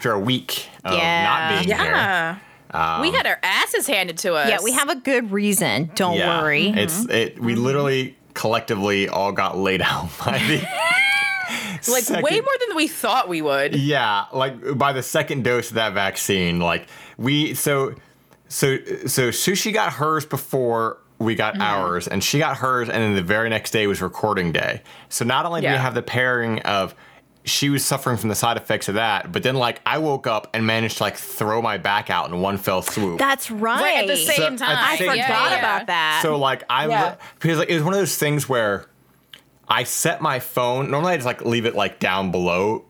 after a week of Yeah. not being here. Yeah. we had our asses handed to us. Yeah, we have a good reason. Don't Yeah. worry. It's it. We literally collectively all got laid out by the like second- way more than we thought we would. Yeah, like by the second dose of that vaccine, like we so so so sushi got hers before we got Mm-hmm. ours, and she got hers, and then the very next day was recording day. So not only do we have the pairing of she was suffering from the side effects of that, but then like I woke up and managed to like throw my back out in one fell swoop. That's right. Right at the same So, at the time. I same forgot time. about that. So like I Yeah. because like it was one of those things where I set my phone. Normally I just like leave it like down below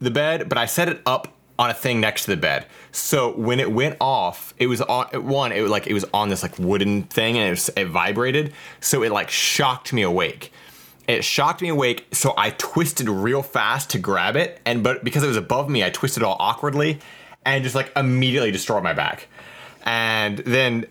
the bed, but I set it up on a thing next to the bed. So when it went off, it was on one. It was like it was on this like wooden thing, and it, was, it vibrated. So it like shocked me awake. It shocked me awake. So I twisted real fast to grab it, and but because it was above me, I twisted all awkwardly, and just like immediately destroyed my back. And then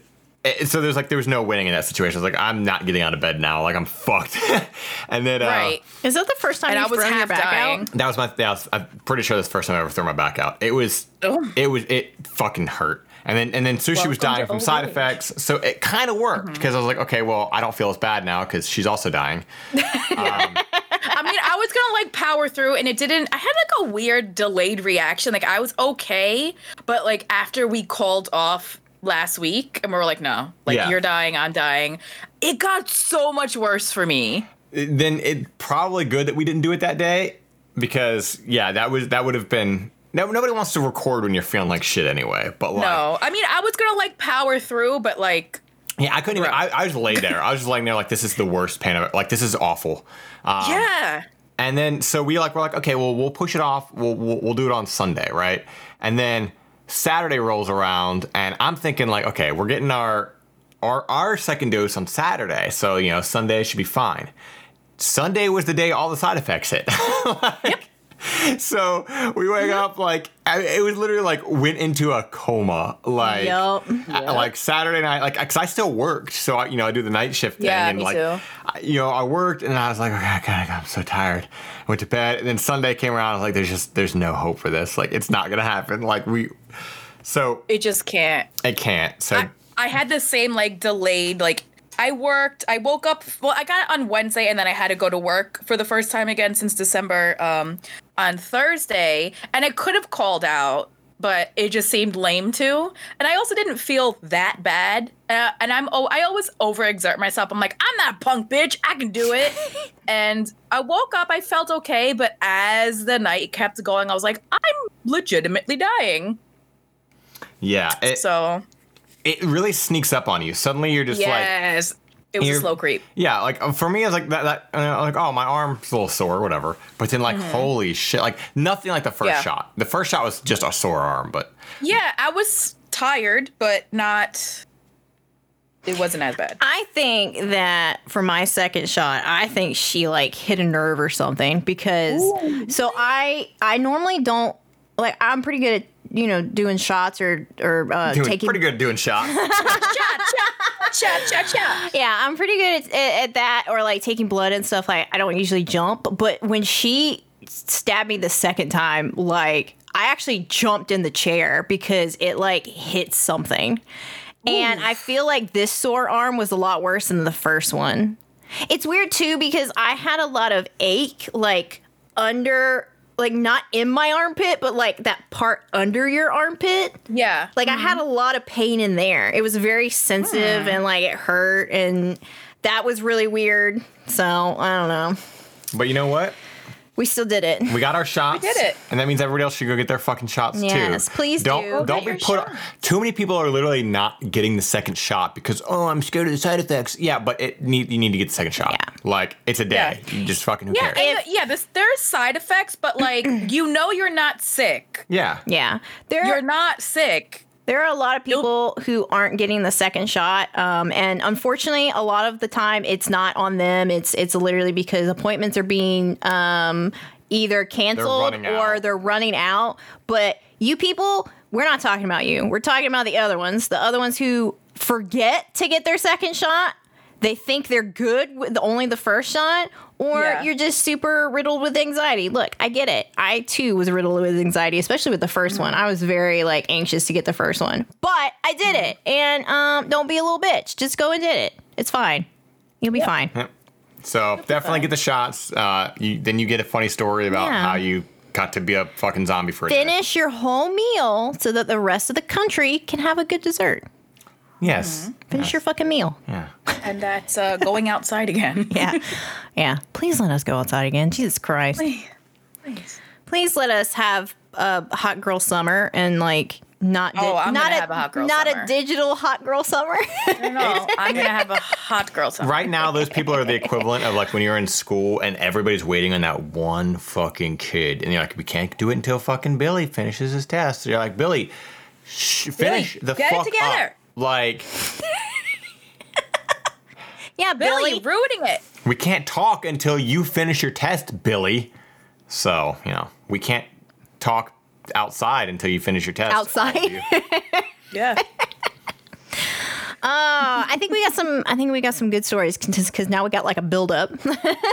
so there's like there was no winning in that situation. I was like, I'm not getting out of bed now. Like I'm fucked. and then uh, Right. Is that the first time I you've was thrown your back dying. out? That was my. That was, I'm pretty sure that's the first time I ever threw my back out. It was. Oh. It was. It fucking hurt. And then and then sushi was dying from side age. effects, so it kind of worked mm-hmm. because I was like, okay, well, I don't feel as bad now because she's also dying. Um, I mean, I was gonna like power through, and it didn't. I had like a weird delayed reaction. Like I was okay, but like after we called off last week, and we were like, no, like Yeah. you're dying, I'm dying. It got so much worse for me. then it probably good that we didn't do it that day because yeah, that was that would have been. No, nobody wants to record when you're feeling like shit anyway. But like, No, I mean, I was gonna like power through, but like, yeah, I couldn't even. I. I was laid there. I was just laying there like this is the worst pain of it. Like this is awful. Um, yeah, And then so we like we're like okay, well we'll push it off. We'll we'll, we'll do it on Sunday, right? And then Saturday rolls around, and I'm thinking like, okay, we're getting our our our second dose on Saturday, so you know Sunday should be fine. Sunday was the day all the side effects hit. Like, So we wake up like I- it was literally like went into a coma like Yup. uh, like Saturday night like because I still worked so I you know I do the night shift thing Yeah, and me like too. I, you know I worked and I was like okay God, I'm so tired I went to bed and then Sunday came around I was like there's just there's no hope for this like it's not gonna happen like we so it just can't. it can't so I, I had the same like delayed like I worked. I woke up. Well, I got it on Wednesday, and then I had to go to work for the first time again since December um, on Thursday. And I could have called out, but it just seemed lame to. And I also didn't feel that bad. Uh, and I'm oh, I always overexert myself. I'm like, I'm not a punk bitch. I can do it. and I woke up. I felt okay, but as the night kept going, I was like, I'm legitimately dying. yeah it, So it really sneaks up on you suddenly you're just like yes, it was a slow creep. Yeah, like uh, for me, it's like that. That uh, like oh, my arm's a little sore, whatever. But then like holy shit, like nothing like the first Mm-hmm. Yeah. shot. The first shot was just a sore arm, but Yeah, I was tired, but not. It wasn't as bad. I think that for my second shot, I think she like hit a nerve or something because so I I normally don't like I'm pretty good at you know doing shots or or uh, doing taking pretty good doing shots. Cha cha cha. Yeah, I'm pretty good at, at, at that, or like taking blood and stuff. Like I don't usually jump, but when she stabbed me the second time, like I actually jumped in the chair because it like hit something, and I feel like this sore arm was a lot worse than the first one. It's weird too because I had a lot of ache, like under, like not in my armpit, but like that part under your armpit. Yeah. Like I had a lot of pain in there. It was very sensitive hmm. and like it hurt and that was really weird. So I don't know. but you know what? We still did it. We got our shots. We did it. and that means everybody else should go get their fucking shots Yes, too. Yes, please don't do. Go don't get be put. shot. Too many people are literally not getting the second shot because oh I'm scared of the side effects. Yeah, but it need you need to get the second shot. Yeah. Like it's a day. You just fucking who Yeah, cares? and, yeah. This there's side effects, but like you know, you're not sick. yeah. Yeah. There You're not sick. There are a lot of people who aren't getting the second shot. Um, and unfortunately a lot of the time it's not on them. It's it's literally because appointments are being um either canceled running or out. they're running out. But you people, we're not talking about you. We're talking about the other ones. The other ones who forget to get their second shot. They think they're good with only the first shot, or Yeah. you're just super riddled with anxiety. Look, I get it. I too was riddled with anxiety, especially with the 1st one. I was very like anxious to get the first one, but I did it. And um, don't be a little bitch. Just go and did it. It's fine. You'll be fine. So definitely get the shots. Uh, you, then you get a funny story about Yeah. how you got to be a fucking zombie for a day. Finish your whole meal so that the rest of the country can have a good dessert. Yes. Finish your fucking meal. Yeah. And that's uh, going outside again. Yeah. yeah. Please let us go outside again. Jesus Christ. Please. Please Please let us have a hot girl summer and like not Oh, I'm not gonna have a hot girl not summer. a digital hot girl summer. No, I'm gonna have a hot girl summer. Right now, those people are the equivalent of like when you're in school and everybody's waiting on that one fucking kid, and you're like, we can't do it until fucking Billy finishes his test. you're like, Billy, sh- finish the get it fuck together." up. Like, yeah, Billy, Billy. ruining it. we can't talk until you finish your test, Billy. So you know, we can't talk outside until you finish your test. Outside? all you. Yeah. Uh, I think we got some. I think we got some good stories because now we got like a build up.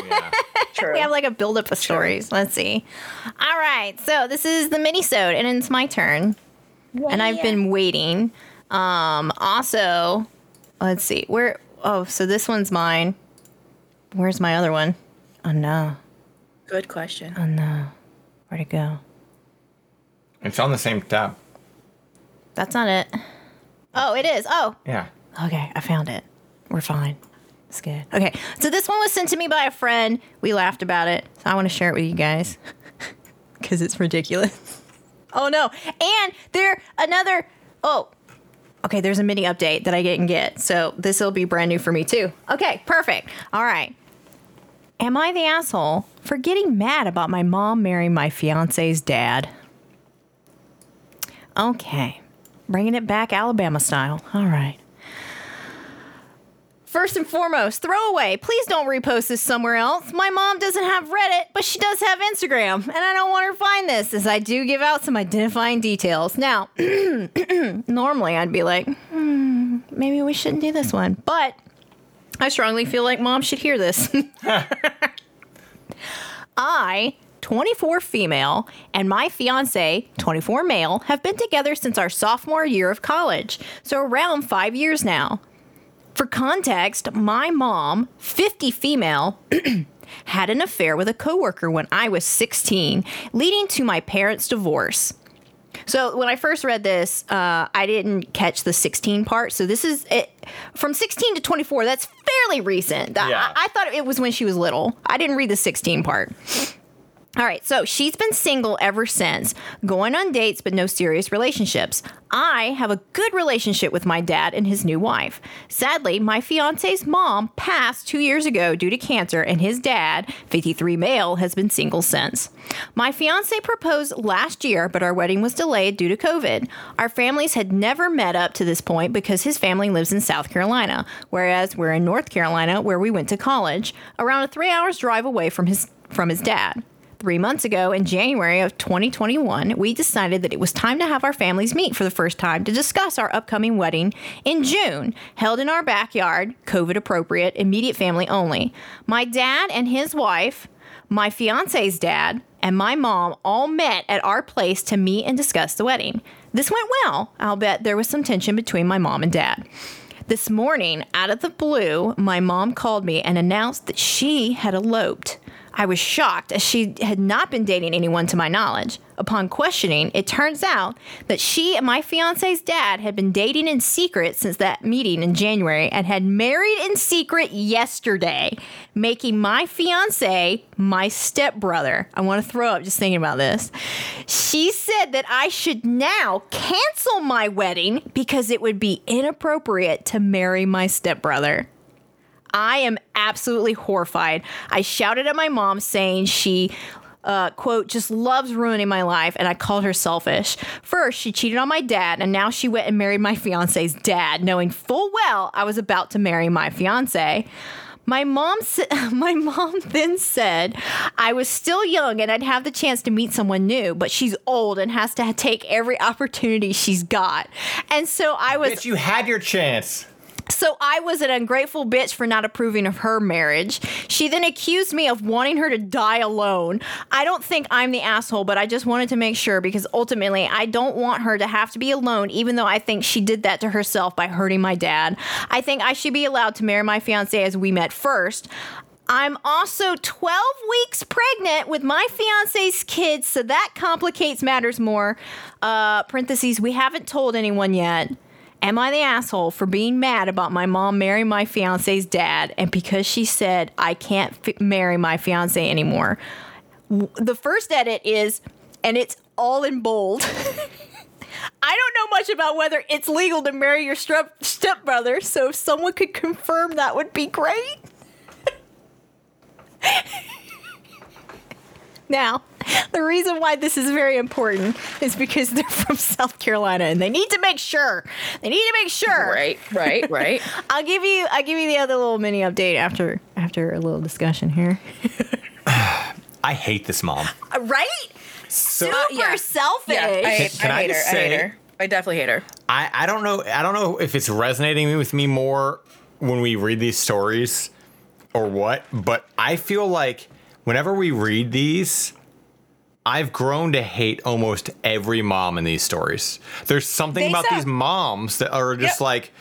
Yeah. True. we have like a build up of stories. Let's see. All right, so this is the mini sode, and it's my turn, and I've been waiting. Um, also, let's see where. Oh, so this one's mine. Where's my other one? Oh no! Good question. Oh no! Where'd it go? It's on the same tab. That's not it. Oh, it is. Oh, Yeah. Okay, I found it. We're fine. It's good. Okay, so this one was sent to me by a friend. We laughed about it. So I want to share it with you guys because it's ridiculous. Oh no! And there another. Oh, okay. There's a mini update that I didn't get, so this will be brand new for me too. Okay, perfect. All right. Am I the asshole for getting mad about my mom marrying my fiance's dad? Okay. Bringing it back Alabama style. All right. First and foremost, throwaway. Please don't repost this somewhere else. My mom doesn't have Reddit, but she does have Instagram, and I don't want her to find this, as I do give out some identifying details. Now, normally I'd be like, hmm, maybe we shouldn't do this one, but I strongly feel like mom should hear this. I, 24 female, and my fiance, 24 male, have been together since our sophomore year of college, so around five years now. For context, my mom, 50 female, had an affair with a coworker when I was 16, leading to my parents' divorce. So when I first read this, uh, I didn't catch the 16 part. So this is it, from 16 to 24. That's fairly recent. Yeah. I, I thought it was when she was little. I didn't read the 16 part. All right, so she's been single ever since, going on dates but no serious relationships. I have a good relationship with my dad and his new wife. Sadly, my fiance's mom passed two years ago due to cancer, and his dad, 53 male, has been single since. My fiance proposed last year, but our wedding was delayed due to COVID. Our families had never met up to this point because his family lives in South Carolina, whereas we're in North Carolina where we went to college, around a three hours drive away from his from his dad. Three months ago, in January of 2021, we decided that it was time to have our families meet for the first time to discuss our upcoming wedding in June, held in our backyard, COVID appropriate, immediate family only. My dad and his wife, my fiance's dad, and my mom all met at our place to meet and discuss the wedding. This went well. I'll bet there was some tension between my mom and dad. This morning, out of the blue, my mom called me and announced that she had eloped. I was shocked as she had not been dating anyone to my knowledge. Upon questioning, it turns out that she and my fiance's dad had been dating in secret since that meeting in January and had married in secret yesterday, making my fiance my stepbrother. I want to throw up just thinking about this. She said that I should now cancel my wedding because it would be inappropriate to marry my stepbrother. I am absolutely horrified. I shouted at my mom saying she, uh, quote, just loves ruining my life, and I called her selfish. First, she cheated on my dad, and now she went and married my fiance's dad, knowing full well I was about to marry my fiance. My mom, my mom then said I was still young and I'd have the chance to meet someone new, but she's old and has to take every opportunity she's got. And so I was Bitch, you had your chance. So I was an ungrateful bitch for not approving of her marriage. She then accused me of wanting her to die alone. I don't think I'm the asshole, but I just wanted to make sure because ultimately I don't want her to have to be alone, even though I think she did that to herself by hurting my dad. I think I should be allowed to marry my fiance as we met first. I'm also 12 weeks pregnant with my fiance's kids, so that complicates matters more. Uh, parentheses, we haven't told anyone yet. Am I the asshole for being mad about my mom marrying my fiance's dad and because she said I can't f- marry my fiance anymore? The first edit is, and it's all in bold. I don't know much about whether it's legal to marry your step stepbrother, so if someone could confirm that would be great. now, the reason why this is very important is because they're from South Carolina and they need to make sure. They need to make sure. Right, right, right. I'll give you I'll give you the other little mini update after after a little discussion here. I hate this mom. Uh, Right? Super yeah. selfish. yeah, I, hate, Can I I hate her. just I hate say- her. I definitely hate her. I, I don't know I don't know if it's resonating with me more when we read these stories or what, but I feel like whenever we read these, I've grown to hate almost every mom in these stories. There's something They about suck. these moms that are just Yep. like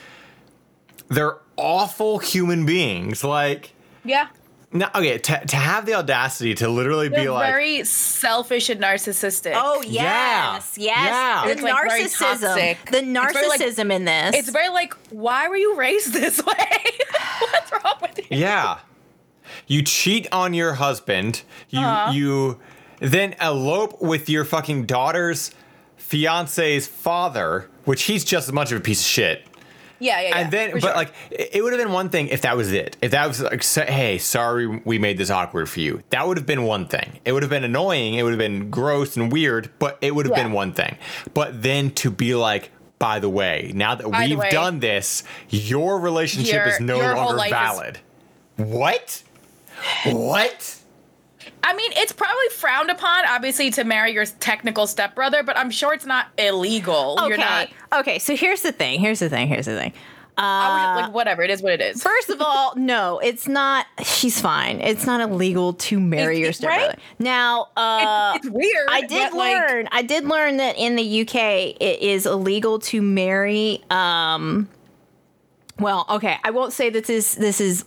they're awful human beings. Like Yeah. no, okay, to, to have the audacity to literally They're be like very selfish and narcissistic. Oh Yeah. yes, yes. Yeah. The It's, like, very narcissism, toxic. the It's very, like- narcissism in this. It's very like, why were you raised this way? What's wrong with you? Yeah. You cheat on your husband. You Uh-huh. you then elope with your fucking daughter's fiance's father, which he's just as much of a piece of shit. Yeah, yeah, yeah. and then, but sure. like, it would have been one thing if that was it. If that was like, hey, sorry, we made this awkward for you. That would have been one thing. It would have been annoying. It would have been gross and weird, but it would have Yeah. been one thing. But then to be like, by the way, now that By we've way, done this, your relationship your- is no longer life is- valid. What? What? I mean, it's probably frowned upon, obviously, to marry your technical stepbrother, but I'm sure it's not illegal. okay. You're not. Okay, so here's the thing. Here's the thing. Here's the thing. Was like, whatever. It is what it is. First of all, no, it's not. She's fine. It's not illegal to marry your It's- right? stepbrother. Now, uh, it's weird. I did but, like, learn. I did learn that in the UK, it is illegal to marry. Um, well, okay, I won't say that this this is.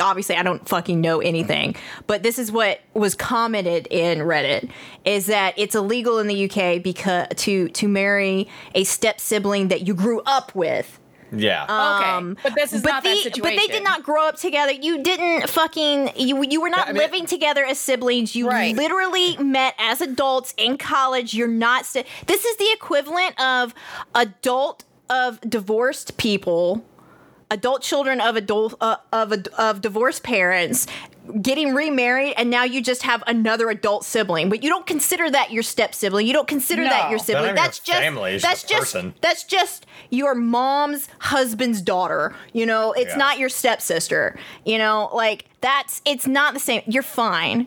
Obviously, I don't fucking know anything, but this is what was commented in Reddit: is that it's illegal in the UK because to to marry a step sibling that you grew up with. Yeah. Um, okay, but this is But not the, that situation. but they did not grow up together. You didn't fucking you you were not I mean- living together as siblings. You Right. literally met as adults in college. You're not st- This is the equivalent of adult of divorced people, adult children of adult uh, of of divorced parents getting remarried and now you just have another adult sibling but you don't consider that your step sibling you don't consider that your sibling that's just family, that's just just person. that's just your mom's husband's daughter. You know, it's Yeah. not your stepsister. You know, like that's it's not the same. You're fine.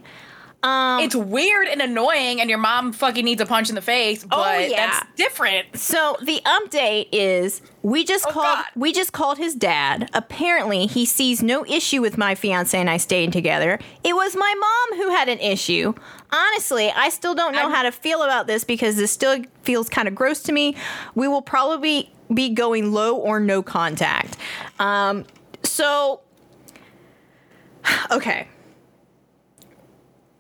It's weird and annoying, and your mom fucking needs a punch in the face, but Oh, yeah. that's different. So the update is we just Oh, called God. we just called his dad. Apparently, he sees no issue with my fiance and I staying together. It was my mom who had an issue. Honestly, I still don't know I'm- how to feel about this because this still feels kind of gross to me. We will probably be going low or no contact. Um, so okay.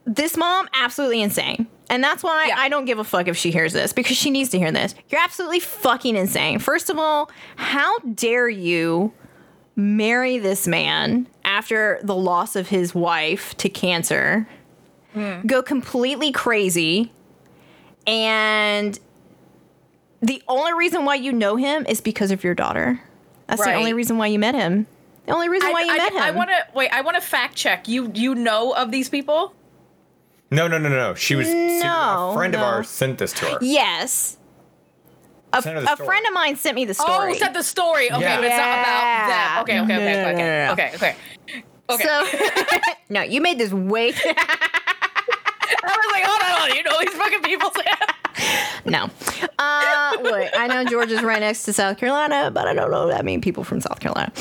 This mom absolutely insane. And that's why Yeah. I don't give a fuck if she hears this because she needs to hear this. You're absolutely fucking insane. First of all, how dare you marry this man after the loss of his wife to cancer? Hmm. Go completely crazy. And the only reason why you know him is because of your daughter. That's the only reason why you met him. The only reason why you I, met him. I want to wait. I want to fact check. You you know of these people? No, no, no, no, no. She was No, a friend of ours sent this to her. Yes. A, Send her the a friend of mine sent me the story. Oh, said the story. Okay, Yeah. but it's not about that. Okay, okay, okay, No, okay, no, no, no. okay, okay. Okay. So no, you made this way. I was like, hold on, hold on. You know these fucking people. no. Uh, wait, I know Georgia's right next to South Carolina, but I don't know that many people from South Carolina.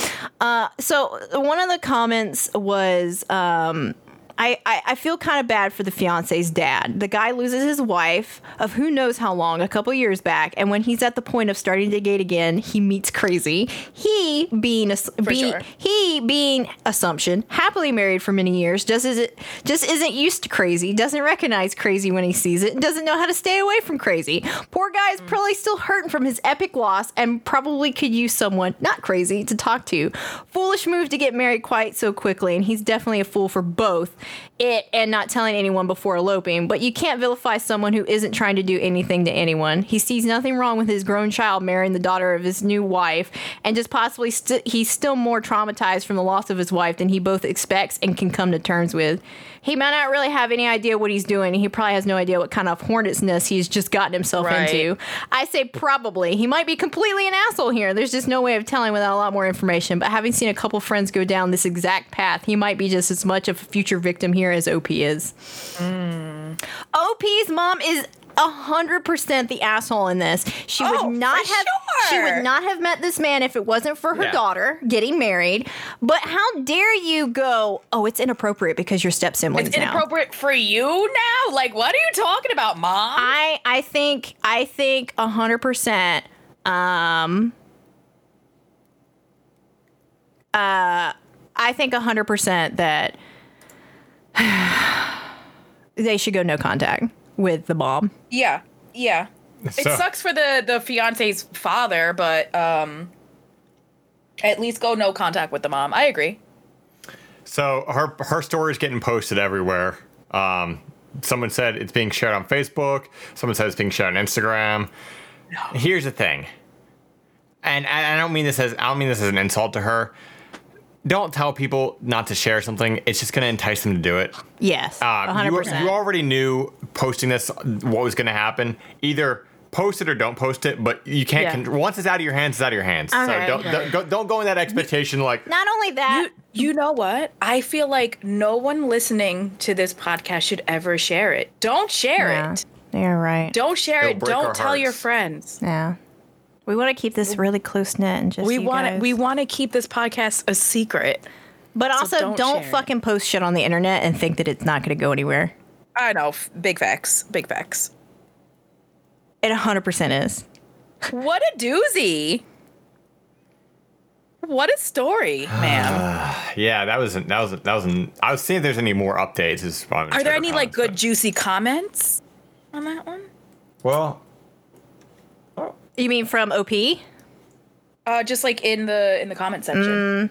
Uh, so one of the comments was. Um, I, I, I feel kind of bad for the fiance's dad. The guy loses his wife of who knows how long, a couple years back, and when he's at the point of starting to date again, he meets crazy. He being a, being, sure. he being assumption, happily married for many years, just isn't just isn't used to crazy, doesn't recognize crazy when he sees it, and doesn't know how to stay away from crazy. Poor guy's mm. probably still hurting from his epic loss and probably could use someone not crazy to talk to. Foolish move to get married quite so quickly, and he's definitely a fool for both it and not telling anyone before eloping. But you can't vilify someone who isn't trying to do anything to anyone. He sees nothing wrong with his grown child marrying the daughter of his new wife, and just possibly st- he's still more traumatized from the loss of his wife than he both expects and can come to terms with. He might not really have any idea what he's doing. He probably has no idea what kind of hornet's nest he's just gotten himself Right. into. I say probably. He might be completely an asshole here. There's just no way of telling without a lot more information. But having seen a couple friends go down this exact path, he might be just as much of a future victim here as OP is. Hmm. OP's mom is. A hundred percent the asshole in this. She Oh, would not have. She would not have met this man if it wasn't for her Yeah. daughter getting married. But how dare you go? Oh, it's inappropriate because your step siblings It's now. inappropriate for you now? Like, what are you talking about, mom? I I think I think a hundred percent. Um. Uh, I think a hundred percent that they should go no contact with the mom. yeah, yeah. It sucks for the the fiance's father, but um, at least go no contact with the mom. I agree. So her her story is getting posted everywhere. Um, someone said it's being shared on Facebook. Someone said it's being shared on Instagram. Here's the thing, and I I don't mean this as I don't mean this as an insult to her. Don't tell people not to share something. It's just going to entice them to do it. Yes, Uh, hundred you, percent. you already knew posting this what was going to happen. Either post it or don't post it, but you can't. Yeah. Con- once it's out of your hands, it's out of your hands. Okay. So don't, don't go, don't go in that expectation like Not only that, You know what? I feel like no one listening to this podcast should ever share it. Don't share yeah, it. you're right. Don't share It'll it. Don't tell your friends. Yeah, we want to keep this really close knit and just We want to we want to keep this podcast a secret. but also don't don't, share it. fucking post shit on the internet and think that it's not going to go anywhere. I know, f- big facts, big facts. It hundred percent is. What a doozy! What a story, man. Yeah, that was that was that was. I was seeing if there's any more updates. Is Are there any like Twitter good juicy comments on that one? comments, You mean from OP? Uh, just like in the in the comment section.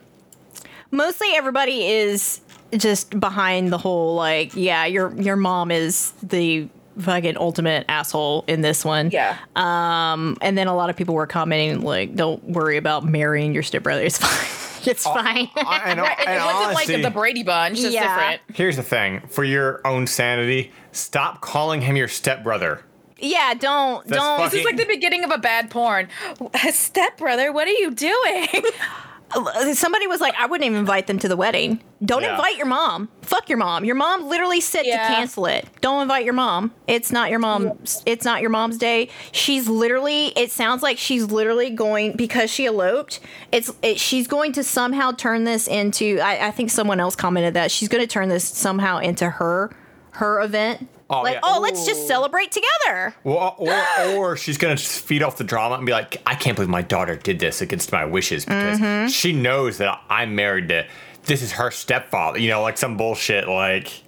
Mostly everybody is just behind the whole like, yeah, your your mom is the fucking ultimate asshole in this one. Yeah. Um, and then a lot of people were commenting like, don't worry about marrying your stepbrother. It's fine. It's fine. well, I- and, Right, it and wasn't honestly, like the Brady Bunch. It's Yeah. different. here's the thing: for your own sanity, stop calling him your stepbrother. Yeah, don't That's don't. This is like the beginning of a bad porn. Step brother, what are you doing? Somebody was like, I wouldn't even invite them to the wedding. Don't Yeah. invite your mom. Fuck your mom. Your mom literally said Yeah. to cancel it. Don't invite your mom. It's not your mom's. It's not your mom's day. She's literally. It sounds like she's literally going because she eloped. It's. It, she's going to somehow turn this into. I, I think someone else commented that she's going to turn this somehow into her her event. Oh, like, yeah. oh, let's just celebrate together. Well, or or she's gonna just feed off the drama and be like, I can't believe my daughter did this against my wishes because Mm-hmm. she knows that I'm married to. This is her stepfather. You know, like some bullshit. Like,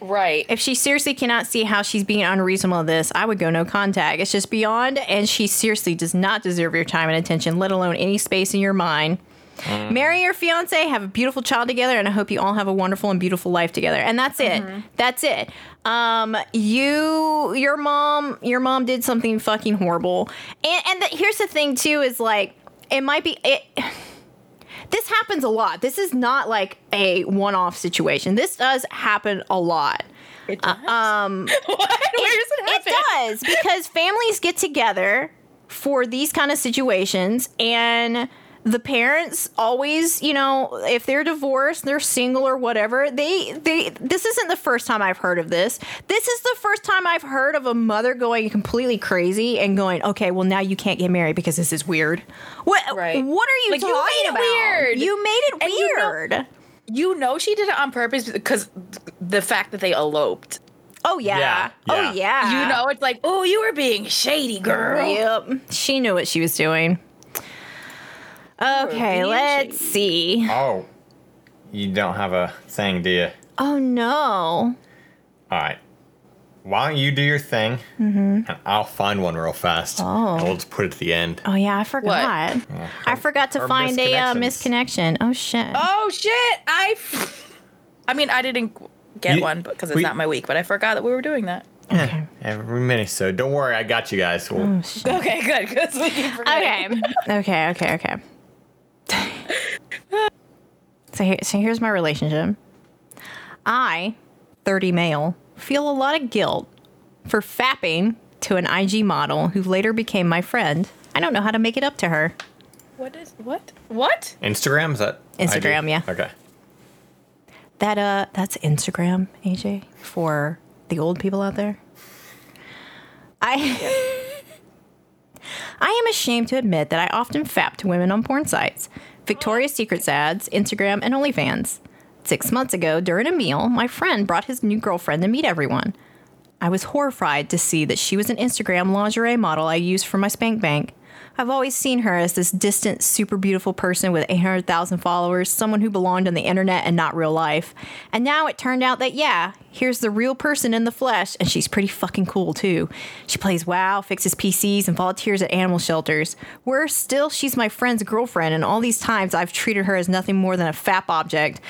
right. if she seriously cannot see how she's being unreasonable in this, I would go no contact. It's just beyond, and she seriously does not deserve your time and attention, let alone any space in your mind. Marry your fiance, have a beautiful child together, and I hope you all have a wonderful and beautiful life together. And that's it. That's it. Um, you, your mom, your mom did something fucking horrible. And and the, here's the thing too is like it might be it. This happens a lot. This is not like a one-off situation. This does happen a lot. It does. Um, what? Where does it happen? it does because families get together for these kind of situations and the parents always, you know, if they're divorced, they're single or whatever, they they this isn't the first time I've heard of this. This is the first time I've heard of a mother going completely crazy and going, "Okay, well now you can't get married because this is weird." What Right. what are you Like, you talking made it about? weird. You made it And you know- weird. You know she did it on purpose because the fact that they eloped. oh yeah. Yeah, Oh yeah. yeah. You know, it's like, oh, you were being shady, girl. Yep. She knew what she was doing. Okay, being let's see. Oh, you don't have a thing, do you? Oh no. All right. Why don't you do your thing, and I'll find one real fast. Mm-hmm. Oh. And we'll just put it at the end. Oh yeah, I forgot. I forgot to Her find a uh, misconnection. Oh shit. Oh shit! I, f- I mean, I didn't get You- one because it's we- not my week, but I forgot that we were doing that. Okay. every minute. So don't worry, I got you guys. We'll- Oh, shit. Okay, good. Because we keep forgetting. Okay. okay. Okay. Okay. So here, so here's my relationship. I, 30 male, feel a lot of guilt for fapping to an IG model who later became my friend. I don't know how to make it up to her. What is what? What? Instagram is that? Instagram, IG? yeah. Okay. That uh that's Instagram, AJ, for the old people out there. I I am ashamed to admit that I often fap to women on porn sites, Victoria's Secrets ads, Instagram, and OnlyFans. Six months ago, during a meal, my friend brought his new girlfriend to meet everyone. I was horrified to see that she was an Instagram lingerie model I used for my spank bank. I've always seen her as this distant, super beautiful person with 800,000 followers, someone who belonged on the internet and not real life. And now it turned out that, yeah, here's the real person in the flesh, and she's pretty fucking cool too. She plays WoW, fixes PCs, and volunteers at animal shelters. Worse still, she's my friend's girlfriend, and all these times I've treated her as nothing more than a fap object.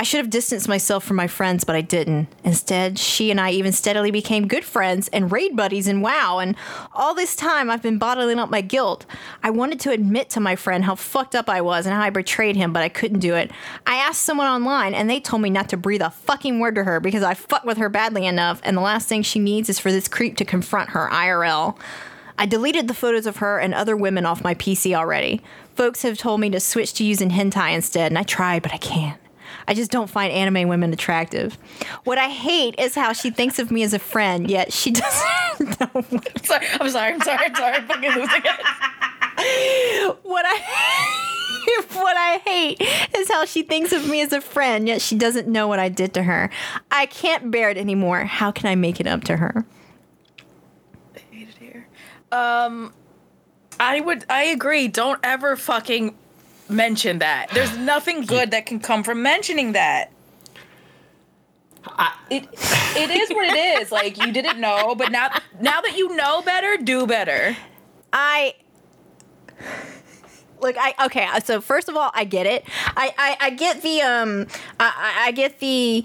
I should have distanced myself from my friends, but I didn't. Instead, she and I even steadily became good friends and raid buddies in WoW, and all this time I've been bottling up my guilt. I wanted to admit to my friend how fucked up I was and how I betrayed him, but I couldn't do it. I asked someone online, and they told me not to breathe a fucking word to her because I fucked with her badly enough, and the last thing she needs is for this creep to confront her IRL. I deleted the photos of her and other women off my PC already. Folks have told me to switch to using hentai instead, and I tried, but I can't. I just don't find anime women attractive. What I hate is how she thinks of me as a friend, yet she doesn't know what, Sorry, I'm sorry. I'm sorry. I'm sorry. I'm fucking losing it. what I what I hate is how she thinks of me as a friend, yet she doesn't know what I did to her. I can't bear it anymore. How can I make it up to her? I hate it here. Um, I would. I agree. Don't ever fucking mention that. There's nothing good that can come from mentioning that. it it is what it is. Like you didn't know, but now now that you know better, do better. I look. I okay. So first of all, I get it. I I, I get the um. I I- I get the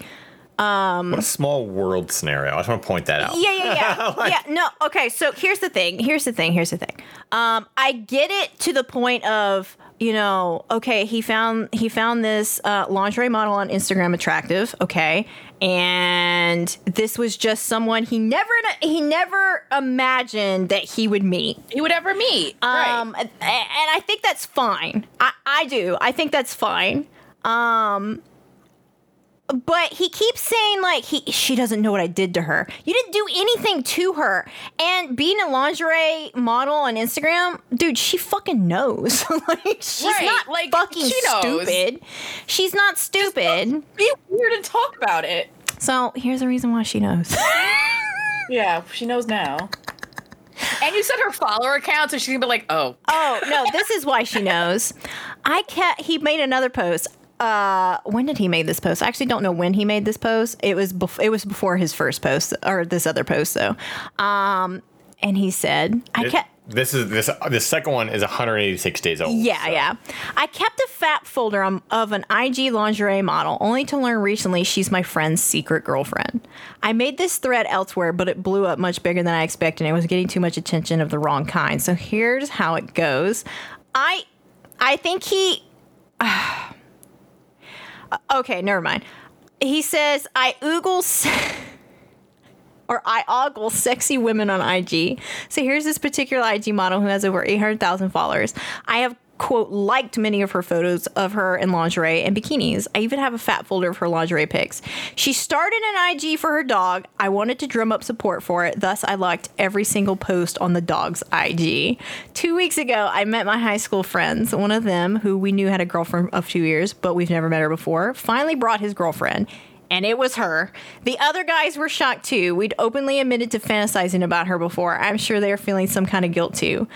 Um, What a small world scenario. I just want to point that out. yeah yeah yeah yeah. No. Okay. So here's the thing. Here's the thing. Here's the thing. Um, I get it to the point of you know. Okay, he found he found this uh, lingerie model on Instagram attractive. Okay. And this was just someone he never he never imagined that he would meet. He would ever meet, Um, right? and and I think that's fine. I, I do. I think that's fine. Um, but he keeps saying like he she doesn't know what I did to her. You didn't do anything to her. And being a lingerie model on Instagram, dude, she fucking knows. like she's Right, not like, fucking she stupid. She's not stupid. Be weird and talk about it. So here's the reason why she knows. Yeah, she knows now. And you said her follower count, so she's gonna be like, oh, Oh no, this is why she knows. I kept. He made another post. Uh, when did he make this post? I actually don't know when he made this post. It was bef- it was before his first post or this other post though. Um, and he said, I It- kept. this is this the second one is 186 days old. Yeah, so- yeah. I kept a fat folder of an IG lingerie model, only to learn recently she's my friend's secret girlfriend. I made this thread elsewhere, but it blew up much bigger than I expected. and It was getting too much attention of the wrong kind. So here's how it goes. I, I think he. okay, never mind. He says I oogle. se- or I ogle sexy women on IG. So here's this particular IG model who has over 800,000 followers. I have quote liked many of her photos of her in lingerie and bikinis. I even have a fat folder of her lingerie pics. She started an IG for her dog. I wanted to drum up support for it, thus I liked every single post on the dog's IG. Two weeks ago, I met my high school friends. One of them, who we knew had a girlfriend of two years, but we've never met her before, finally brought his girlfriend and it was her. The other guys were shocked too. We'd openly admitted to fantasizing about her before. I'm sure they are feeling some kind of guilt too.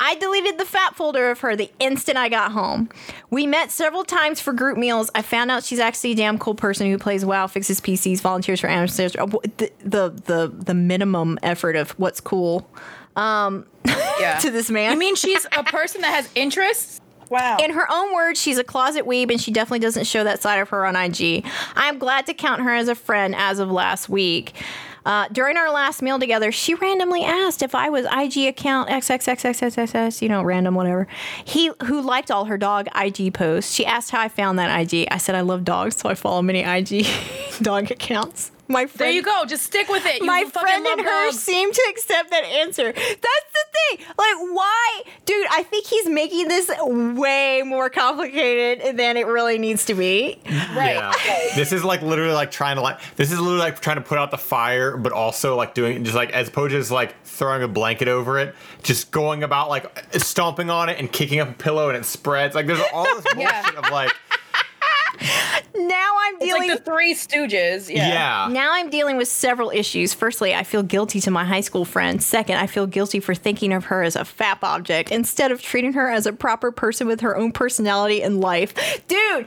I deleted the fat folder of her the instant I got home. We met several times for group meals. I found out she's actually a damn cool person who plays WoW, fixes PCs, volunteers for amateurs. The, the the the minimum effort of what's cool um, Yeah. to this man. I mean, she's a person that has interests. Wow. In her own words, she's a closet weeb and she definitely doesn't show that side of her on IG. I'm glad to count her as a friend as of last week. Uh, during our last meal together, she randomly asked if I was IG account XXXXXXS, you know, random, whatever. He who liked all her dog IG posts. She asked how I found that IG. I said I love dogs, so I follow many IG dog accounts. My friend, there you go. Just stick with it. You my friend and her dogs. seem to accept that answer. That's the thing. Like, why, dude? I think he's making this way more complicated than it really needs to be. Right. Yeah. this is like literally like trying to like this is literally like trying to put out the fire, but also like doing just like as opposed to just like throwing a blanket over it, just going about like stomping on it and kicking up a pillow and it spreads. Like there's all this bullshit Yeah. of like Now I'm dealing It's dealing. like the Three Stooges. Yeah. yeah. now I'm dealing with several issues. Firstly, I feel guilty to my high school friend. Second, I feel guilty for thinking of her as a fap object instead of treating her as a proper person with her own personality and life. Dude,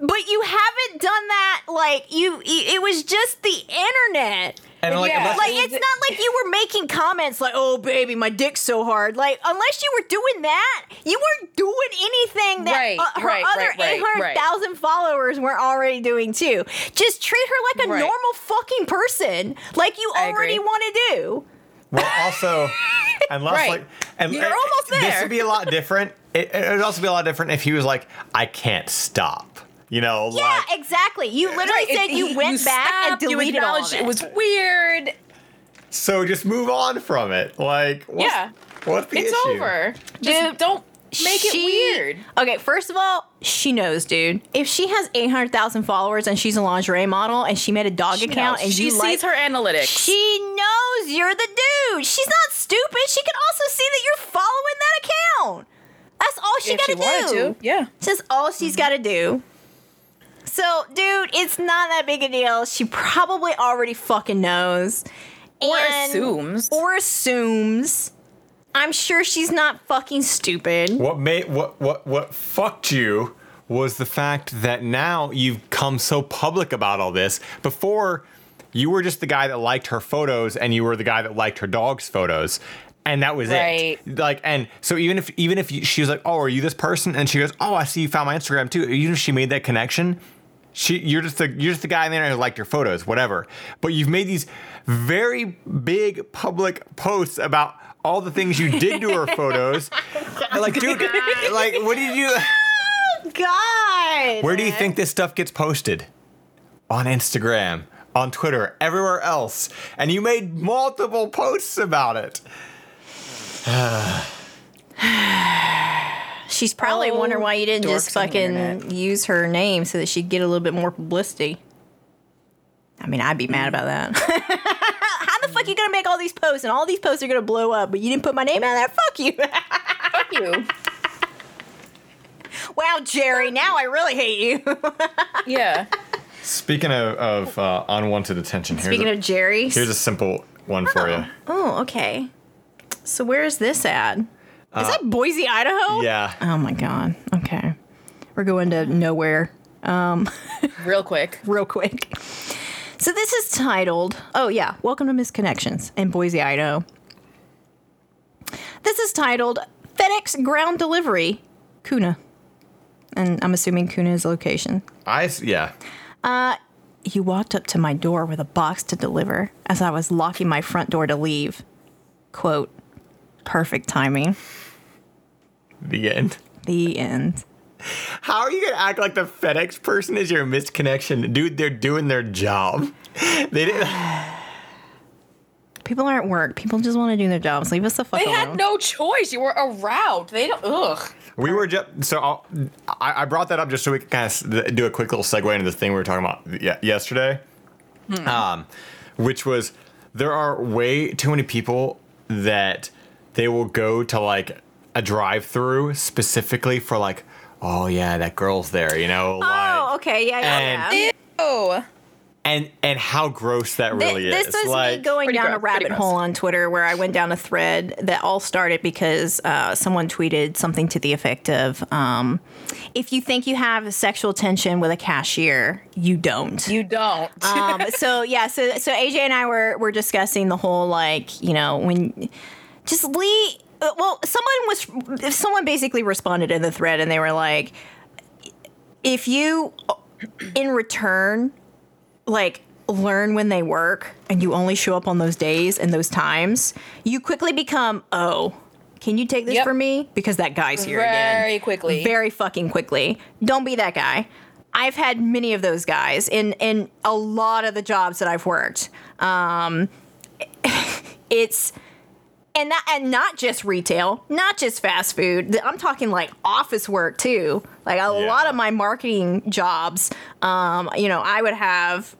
but you haven't done that like you it was just the internet. And like, Yeah. unless- Like it's not like you were making comments like, "Oh baby, my dick's so hard." Like unless you were doing that, you weren't doing anything that Right, uh, her right, other right, right, eight hundred thousand followers weren't already doing too. Just treat her like a Right. normal fucking person, like you I already want to do. Well, also, unless Right. like, and You're and almost This would be a lot different. It, it would also be a lot different if he was like, "I can't stop." You know, Yeah, like exactly. You literally Right, it- said you you went back and stopped, you deleted all of it. it was weird. so just move on from it. Like, what's, Yeah. what's the It's issue? over. Dude, don't make it weird. Okay, first of all, she knows, dude. If she has 800,000 followers and she's a lingerie model and she made a dog account and she you sees like her analytics. She knows you're the dude. She's not stupid. She can also see that you're following that account. That's all she if gotta wanted do. to, yeah. that's all she's mm-hmm. gotta do. So, dude, it's not that big a deal. She probably already fucking knows. Or And- assumes. Or assumes. I'm sure she's not fucking stupid. What made what what what fucked you was the fact that now you've come so public about all this. Before, you were just the guy that liked her photos, and you were the guy that liked her dog's photos. And that was Right. it. Like, and so even if even if you, she was like, "Oh, are you this person?" and she goes, "Oh, I see you found my Instagram too." Even if she made that connection, she you're just the you're just the guy in there who liked your photos, whatever. But you've made these very big public posts about all the things you did to her photos. like, dude, like, what did you? God. Where do you think this stuff gets posted? On Instagram, on Twitter, everywhere else, and you made multiple posts about it. She's probably Oh, wondering why you didn't just dorks on the fucking use her name so that she'd get a little bit more publicity. I mean, I'd be mad about that. How the fuck are you gonna make all these posts and all these posts are gonna blow up, but you didn't put my name out there? Fuck you. Fuck you. wow, Jerry, now I really hate you. Yeah. Speaking of, of uh, unwanted attention, here's Speaking a, of Jerry. here's a simple one for you. oh, okay. So where's this at? Is that uh, Boise, Idaho? Yeah. Oh my god. Okay. We're going to nowhere. Um, real quick. real quick. So this is titled, oh yeah, Welcome to Misconnections in Boise, Idaho. This is titled FedEx Ground Delivery, Kuna. And I'm assuming Kuna is the location. I s- yeah. Uh, he walked up to my door with a box to deliver as I was locking my front door to leave. Quote, perfect timing. The end. The end. How are you gonna act like the FedEx person is your misconnection, dude? They're doing their job. They didn't. People aren't work. People just want to do their jobs. Leave us the fuck They alone. had no choice. You were around. They don't. Ugh. We were just so I'll, I, I brought that up just so we could kind of do a quick little segue into the thing we were talking about ye- yesterday, um, which was there are way too many people that they will go to like a drive-through specifically for like, oh yeah, that girl's there, you know, oh, okay. Yeah, yeah, and- yeah. Ew. and and how gross that really really this is. was like, me going Pretty down a gross, pretty rabbit hole on Twitter where I went down a thread that all started because uh, someone tweeted something to the effect of, um, "If you think you have sexual tension with a cashier, you don't." You don't. um, so yeah, so so AJ and I were were discussing the whole like you know when just leave. Uh, Well, someone was someone basically responded in the thread and they were like, if you in return like learn when they work and you only show up on those days and those times, you quickly become oh. Can you take this Yep. for me? Because that guy's here again Very quickly. very fucking quickly. Don't be that guy. I've had many of those guys in in a lot of the jobs that I've worked. Um, it's and not and not just retail, not just fast food. I'm talking like office work too. Like a Yeah. lot of my marketing jobs, um, you know, I would have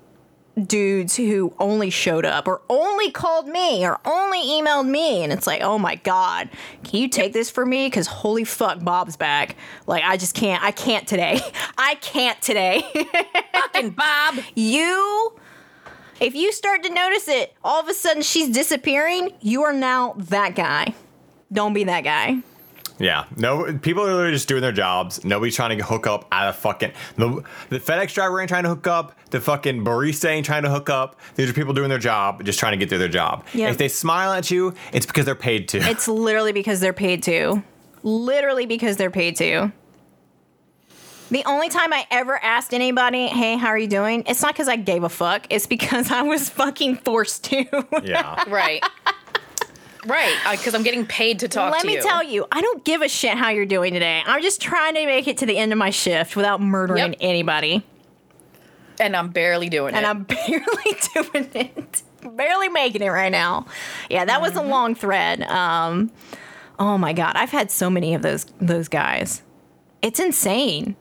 dudes who only showed up or only called me or only emailed me and it's like oh my god can you take this for me because holy fuck bob's back like i just can't i can't today i can't today Fucking Bob. you if you start to notice it all of a sudden she's disappearing you are now that guy don't be that guy Yeah, no, people are literally just doing their jobs. Nobody's trying to hook up at a fucking the, the FedEx driver ain't trying to hook up. The fucking barista ain't trying to hook up. These are people doing their job, just trying to get through their job. Yeah. If they smile at you, it's because they're paid to. it's literally because they're paid to literally because they're paid to the only time I ever asked anybody, "Hey, how are you doing?" It's not because I gave a fuck. It's because I was fucking forced to. yeah, Right. right. Because I'm getting paid to talk Let to you. Let me tell you, I don't give a shit how you're doing today. I'm just trying to make it to the end of my shift without murdering Yep. anybody, And I'm barely doing and it. And I'm barely doing it. Barely making it right now. Yeah, that was a long thread. Um, oh my god, I've had so many of those those guys. It's insane.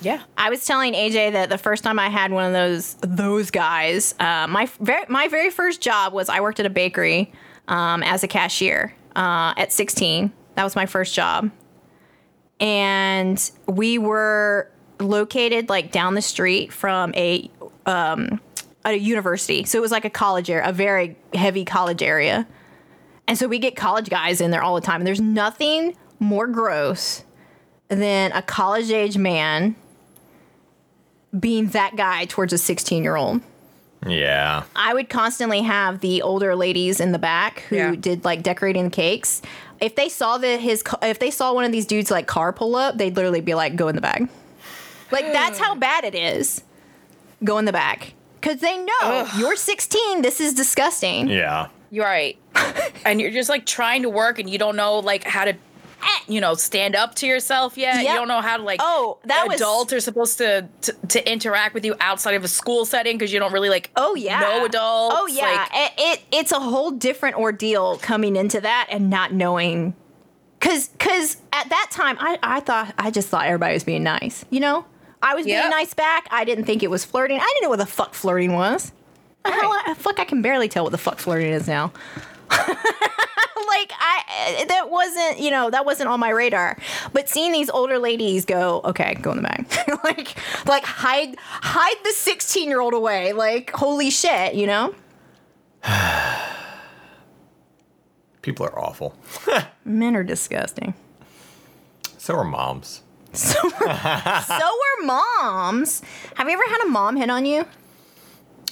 Yeah. I was telling AJ that the first time I had one of those those guys, uh, my very my very first job was I worked at a bakery um, as a cashier uh, at 16. That was my first job, and we were located like down the street from a um, a university. So it was like a college area, a very heavy college area. And so we get college guys in there all the time. And there's nothing more gross than a college age man being that guy towards a 16 year old. yeah, I would constantly have the older ladies in the back who Yeah. did like decorating the cakes. If they saw that his, if they saw one of these dudes like car pull up, they'd literally be like, "Go in the bag." Like that's how bad it is. Go in the back because they know you're 16. This is disgusting. yeah. You're right. and you're just like trying to work and you don't know like how to Eh, you know stand up to yourself yet. Yep. You don't know how to like Oh, that was- adults are supposed to, to to interact with you outside of a school setting because you don't really like Oh yeah. know adults. Oh yeah. Like, it, it it's a whole different ordeal coming into that and not knowing cuz cuz at that time I I thought I just thought everybody was being nice, you know? I was being nice back. I didn't think it was flirting. I didn't know what the fuck flirting was. The hell, I, fuck I can barely tell what the fuck flirting is now. like I that wasn't, you know, that wasn't on my radar. But seeing these older ladies go, okay, go in the bag. like like hide hide the 16-year-old away. Like holy shit, you know? People are awful. Men are disgusting. So are moms. So are, so are moms. Have you ever had a mom hit on you?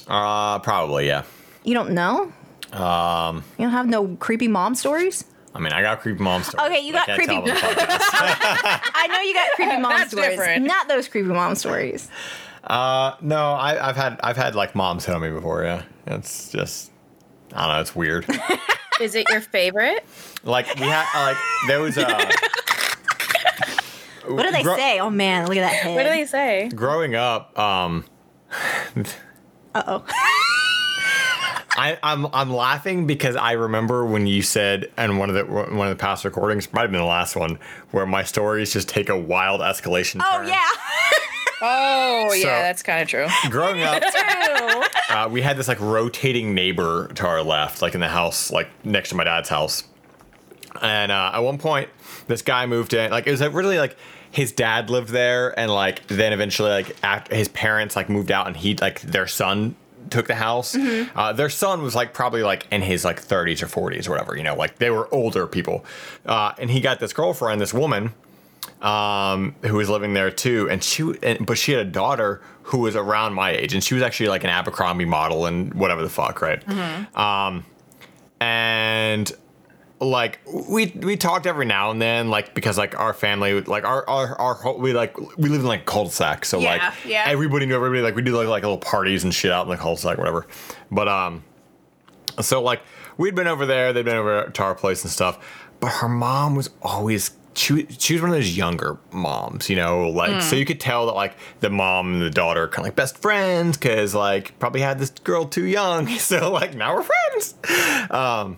Uh, probably yeah. You don't know? Um, you don't have no creepy mom stories? I mean, I got creepy mom stories. Okay, you got I creepy- tell them on the podcast. I know you got creepy mom That's stories. different. Not those creepy mom stories. Uh, no, I, I've had I've had like moms hit on me before. Yeah, it's just I don't know. It's weird. is it your favorite? like we had like there was a. What do they say? Oh man, look at that head. What do they say? Growing up, um, Uh oh. I, I'm I'm laughing because I remember when you said and one of the one of the past recordings might have been the last one where my stories just take a wild escalation. Oh turn. yeah. Oh So- yeah, that's kind of true. Growing up, True. uh, we had this like rotating neighbor to our left, like in the house, like next to my dad's house. And uh, at one point, this guy moved in. Like it was like really like his dad lived there, and like then eventually like after his parents like moved out, and he like their son took the house. Uh, their son was like probably like in his like 30s or 40s or whatever. You know, like they were older people. Uh, and he got this girlfriend, this woman um, who was living there too, and she, and, but she had a daughter who was around my age, and she was actually like an Abercrombie model and whatever the fuck, right? Um, and like we we talked every now and then, like because like our family, like our our, our whole, we like we live in like cul-de-sac, so like Yeah, yeah. everybody knew everybody. Like we do like like little parties and shit out in the cul-de-sac, whatever. But um, so like we'd been over there, they'd been over to our place and stuff. But her mom was always she she was one of those younger moms, you know, like so you could tell that like the mom and the daughter are kind of like best friends because like probably had this girl too young, so like now we're friends. Um,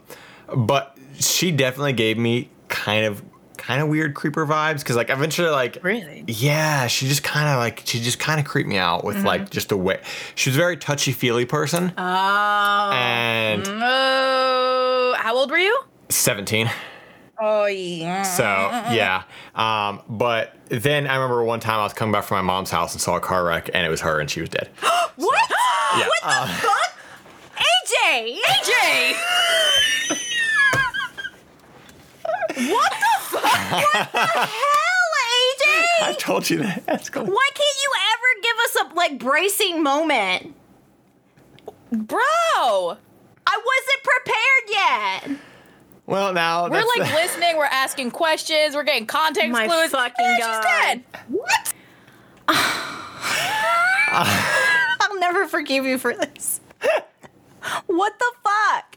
but she definitely gave me kind of kind of weird creeper vibes because like eventually like Really? yeah she just kind of like she just kind of creeped me out with like just the way she was a very touchy feely person Oh. and Oh, how old were you? 17 Oh yeah. so yeah um but then i remember one time i was coming back from my mom's house and saw a car wreck and it was her and she was dead What? yeah What the uh, fuck? AJ! Jay. What the fuck? What the hell, AJ? i told you that that's cool Why can't you ever give us a like bracing moment? Bro, I wasn't prepared yet. well now we're that's like the- listening. We're asking questions. We're getting context My clues. fucking and God. she's dead. What? I'll never forgive you for this. what the fuck?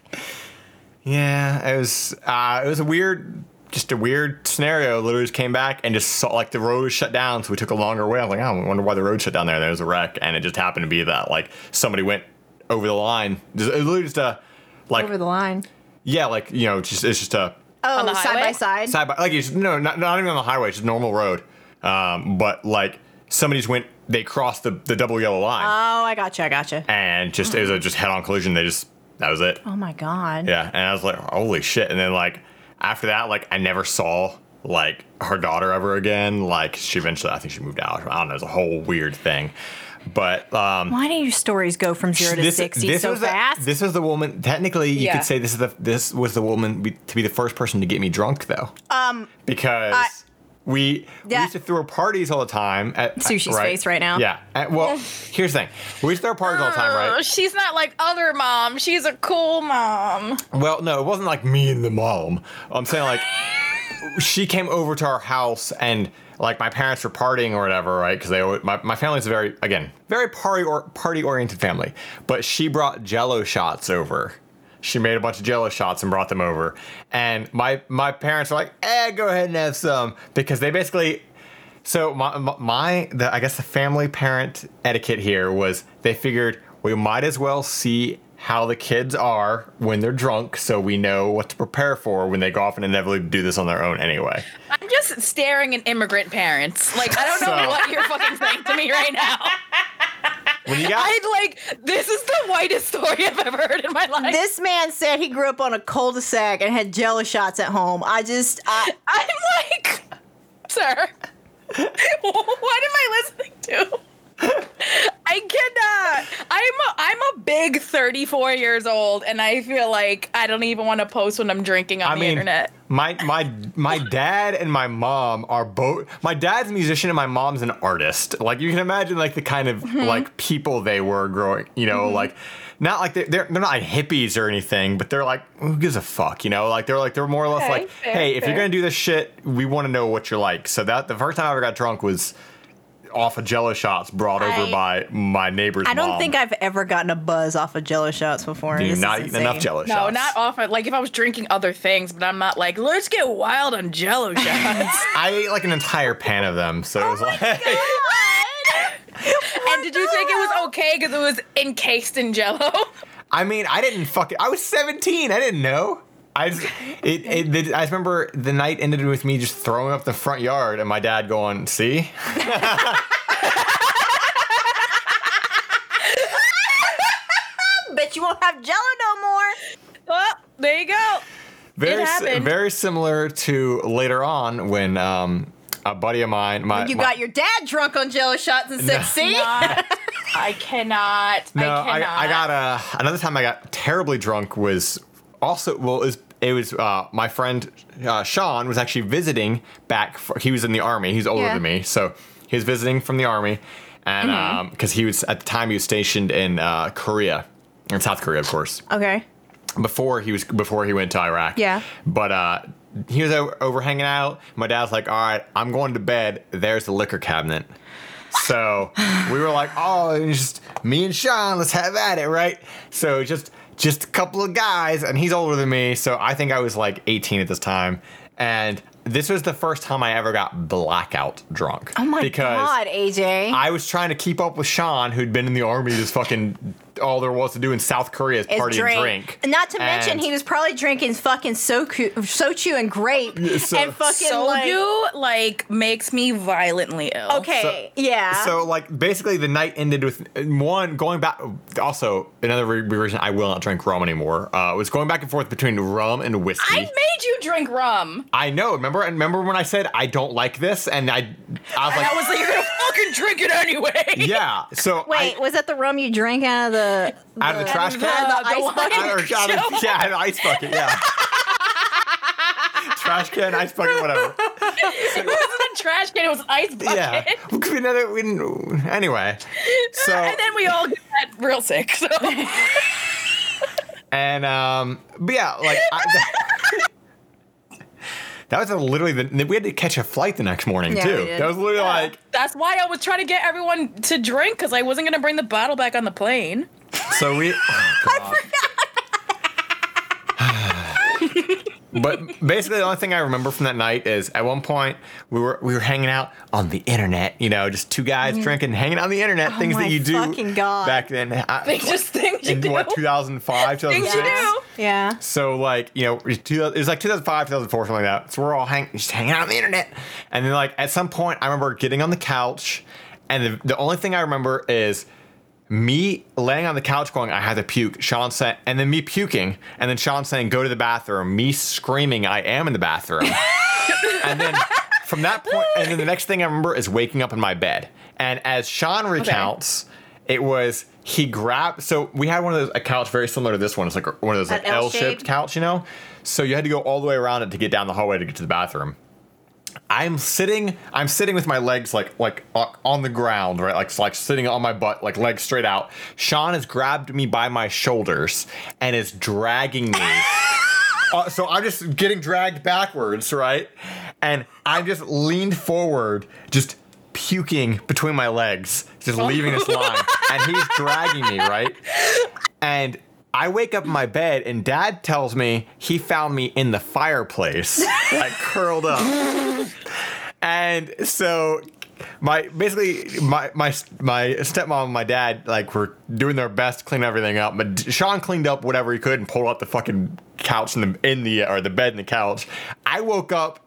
yeah it was uh it was a weird just a weird scenario literally just came back and just saw like the road was shut down so we took a longer way. I was like oh, i wonder why the road shut down there. There was a wreck. And it just happened to be that like somebody went over the line. It was literally just a like Over the line. yeah like you know just it's just a Oh, On the side by side, side by like it's no not, not even on the highway it's just normal road. Um but like somebody just went they crossed the, the double yellow line. Oh, I gotcha. I gotcha. and just it was a just head-on collision. They just that was it. Oh my god. yeah and i was like holy shit. And then like after that like i never saw like her daughter ever again like she eventually i think she moved out i don't know it's a whole weird thing but um Why do your stories go from zero to sixty so was the- fast? this was the woman. Technically, you Yeah. could say this is the this was the woman be, to be the first person to get me drunk, though. Um, because I- we, we used to throw parties all the time. At, Sushi's face right now. Yeah. At- well, here's the thing: we used to throw parties all the time, Oh, right? she's not like other mom. She's a cool mom. Well, no, it wasn't like me and the mom. I'm saying like she came over to our house and like my parents were partying or whatever, right? Because they always, my my family's a very again very party or party oriented family. But she brought Jello shots over. She made a bunch of Jello shots and brought them over, and my my parents were like, "Eh, go ahead and have some," because they basically so my, my- the I guess the family parent etiquette here was they figured we might as well see how the kids are when they're drunk so we know what to prepare for when they go off and inevitably do this on their own anyway. I'm just staring at immigrant parents. Like I don't know So- what you're fucking saying to me right now. When you got I'd like this is the whitest story I've ever heard in my life. this man said he grew up on a cul-de-sac and had jello shots at home. I just I I'm like, sir, what am I listening to? I cannot. I'm a, I'm a big 34 years old, and I feel like I don't even want to post when I'm drinking on I the mean, internet. my my my dad and my mom are both. My dad's a musician and my mom's an artist. Like you can imagine, like the kind of Mm-hmm. like people they were growing. You know, like not like they're, they're they're not like hippies or anything, but they're like who gives a fuck? You know, like they're like they're more or less Okay, like, fair, hey, if you're gonna do this shit, we want to know what you're like. So that the first time I ever got drunk was off of Jello shots brought over by my neighbor's. I don't mom. think I've ever gotten a buzz off of jello shots before. You're This not eating enough Jello No, shots. not often. Like if I was drinking other things, but I'm not like, let's get wild on Jello shots. I ate like an entire pan of them, so Oh it was like. and did you think it was okay because it was encased in Jello? I mean, I didn't fucking. I was 17. I didn't know. I just, it, it, the, I remember the night ended with me just throwing up the front yard and my dad going, "See." Bet you won't have Jello no more. Well, there you go. Very, si- very similar to later on when um, a buddy of mine, my You my- got your dad drunk on Jello shots and said, No. "See." Not- I cannot. No, I I. I, got a another time I got terribly drunk was also well it was it was uh, my friend uh, Sean was actually visiting back. For, he was in the army. He's older Yeah. than me, so he was visiting from the army, and because he was at the time he was stationed in uh, Korea, in South Korea, of course. Okay. Before he was before he went to Iraq. Yeah. But uh, he was over, over hanging out. My dad's like, "All right, I'm going to bed. There's the liquor cabinet." So we were like, "Oh, just me and Sean. Let's have at it, right?" So just just a couple of guys, and he's older than me, so I think I was like 18 at this time, and this was the first time I ever got blackout drunk. Oh my because god, AJ. I was trying to keep up with Sean, who'd been in the army, just fucking all there was to do in South Korea is Is party and drink. Not to mention, he was probably drinking fucking soku, sochu and grape so- and fucking like. Soju like makes me violently ill. Okay, yeah. So like basically the night ended with one going back. Also another re- reason I will not drink rum anymore uh, was going back and forth between rum and whiskey. I made you drink rum. I know. Remember? And remember when I said I don't like this, and I, I was like, I was like, you're gonna fucking drink it anyway. yeah. So Wait, I, was that the rum you drank out of the out of the trash the, can, the the ice bucket? Out of- out of- yeah, out of the ice bucket, yeah. trash can, ice bucket, whatever. it wasn't a trash can, it was an ice bucket. Yeah. We didn't- we didn't- anyway, so and then we all got real sick. So And um, but yeah, like I, that was literally the we had to catch a flight the next morning Yeah, too. That was literally like that's why I was trying to get everyone to drink because I wasn't gonna bring the bottle back on the plane. so we. Oh, but basically, the only thing I remember from that night is at one point we were we were hanging out on the internet. You know, just two guys mm-hmm. drinking, hanging out on the internet. Oh things. Oh my that you do God. back then. I, They just things you in do. what 2005, Things you 2006. do. Yeah. So like you know it was it was like 2005, 2004, something like that. So we're all hang, just hanging out on the internet, and then like at some point I remember getting on the couch, and the, the only thing I remember is me laying on the couch going I had to puke. Sean said, and then me puking, and then Sean saying go to the bathroom. Me screaming I am in the bathroom, and then from that point, and then the next thing I remember is waking up in my bed, and as Sean recounts. It was he grabbed. So we had one of those a couch very similar to this one. It's like one of those like L L-shaped couch, you know. So you had to go all the way around it to get down the hallway to get to the bathroom. I'm sitting. I'm sitting with my legs like like on the ground, right? Like like sitting on my butt, like legs straight out. Sean has grabbed me by my shoulders and is dragging me. Uh, so I'm just getting dragged backwards, right? And I'm just leaned forward, just puking between my legs, just leaving this line. And he's dragging me, right? And I wake up in my bed, and dad tells me he found me in the fireplace, like curled up. And so my basically my my my stepmom and my dad like were doing their best to clean everything up. But Sean cleaned up whatever he could and pulled out the fucking couch in the in the or the bed and the couch. I woke up.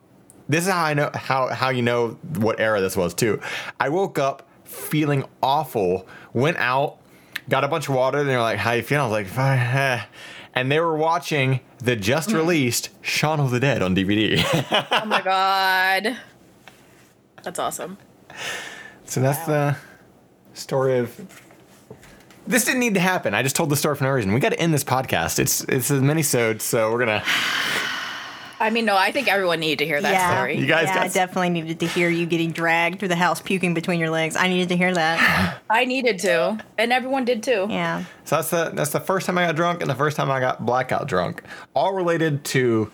This is how I know how how you know what era this was too. I woke up feeling awful. Went out, got a bunch of water. And they were like, "How you feeling?" I was like, "Fine." eh." And they were watching the just released Shaun of the Dead on DVD. Oh my god. That's awesome. So that's the story of. This didn't need to happen. I just told the story for no reason. We got to end this podcast. It's it's a mini so we're gonna. I mean, no, I think everyone needed to hear that yeah. story. You guys yeah, got- I definitely needed to hear you getting dragged through the house, puking between your legs. I needed to hear that. I needed to, and everyone did too. Yeah. So that's the that's the first time I got drunk and the first time I got blackout drunk. All related to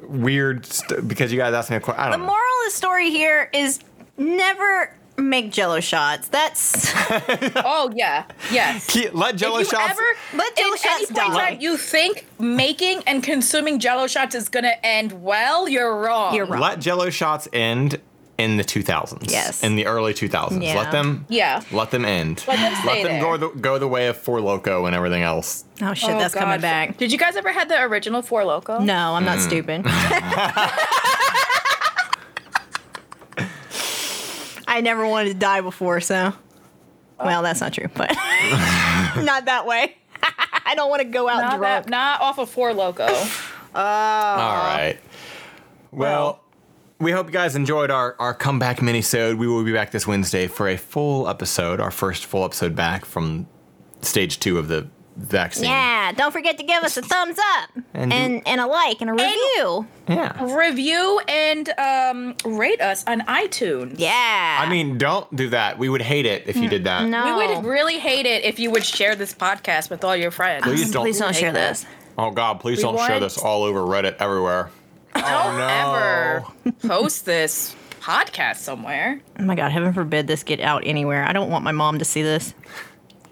weird st- because you guys asked me a question. The know. moral of the story here is never make jello shots. That's Oh yeah, yes. Keep- let Jello if you shots. ever, Let Jell-O at any shots point die. time you think making and consuming Jello shots is gonna end well, you're wrong. You're wrong. let Jello shots end in the 2000s. Yes. In the early 2000s. Yeah. Let them Yeah. let them end. Let them stay them go there. the, go the way of Four Loco and everything else. Oh shit, Oh, that's God. coming back. Did you guys ever had the original Four Loco? No, I'm not Mm. stupid. I never wanted to die before, so. Well, that's not true, but not that way. I don't want to go out Not, drunk. that, not off of Four Loco. Oh. All right. Well, we hope you guys enjoyed our, our comeback minisode. We will be back this Wednesday for a full episode, our first full episode back from stage two of the vaccine. Yeah, don't forget to give us a thumbs up And and and, a like and a review. Yeah. Review and um, rate us on iTunes. Yeah. I mean, don't do that. We would hate it if you did that. no. We would really hate it if you would share this podcast with all your friends. Please don't. Please don't share this. Oh God, please We don't share this all over Reddit everywhere. Don't Oh, no. ever post this podcast somewhere. Oh my god, heaven forbid this get out anywhere. I don't want my mom to see this.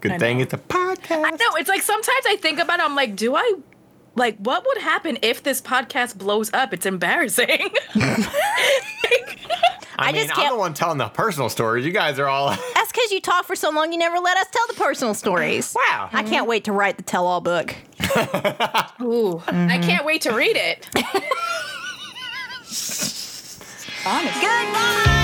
Good I thing know. it's a podcast. No, it's like sometimes I think about it, I'm like, do I like what would happen if this podcast blows up? It's embarrassing. I, I mean, just I'm can't- the one telling the personal stories. You guys are all. That's because you talk for so long, you never let us tell the personal stories. wow. I can't wait to write the tell all book. Ooh, I mm-hmm. can't wait to read it. Honestly. Goodbye!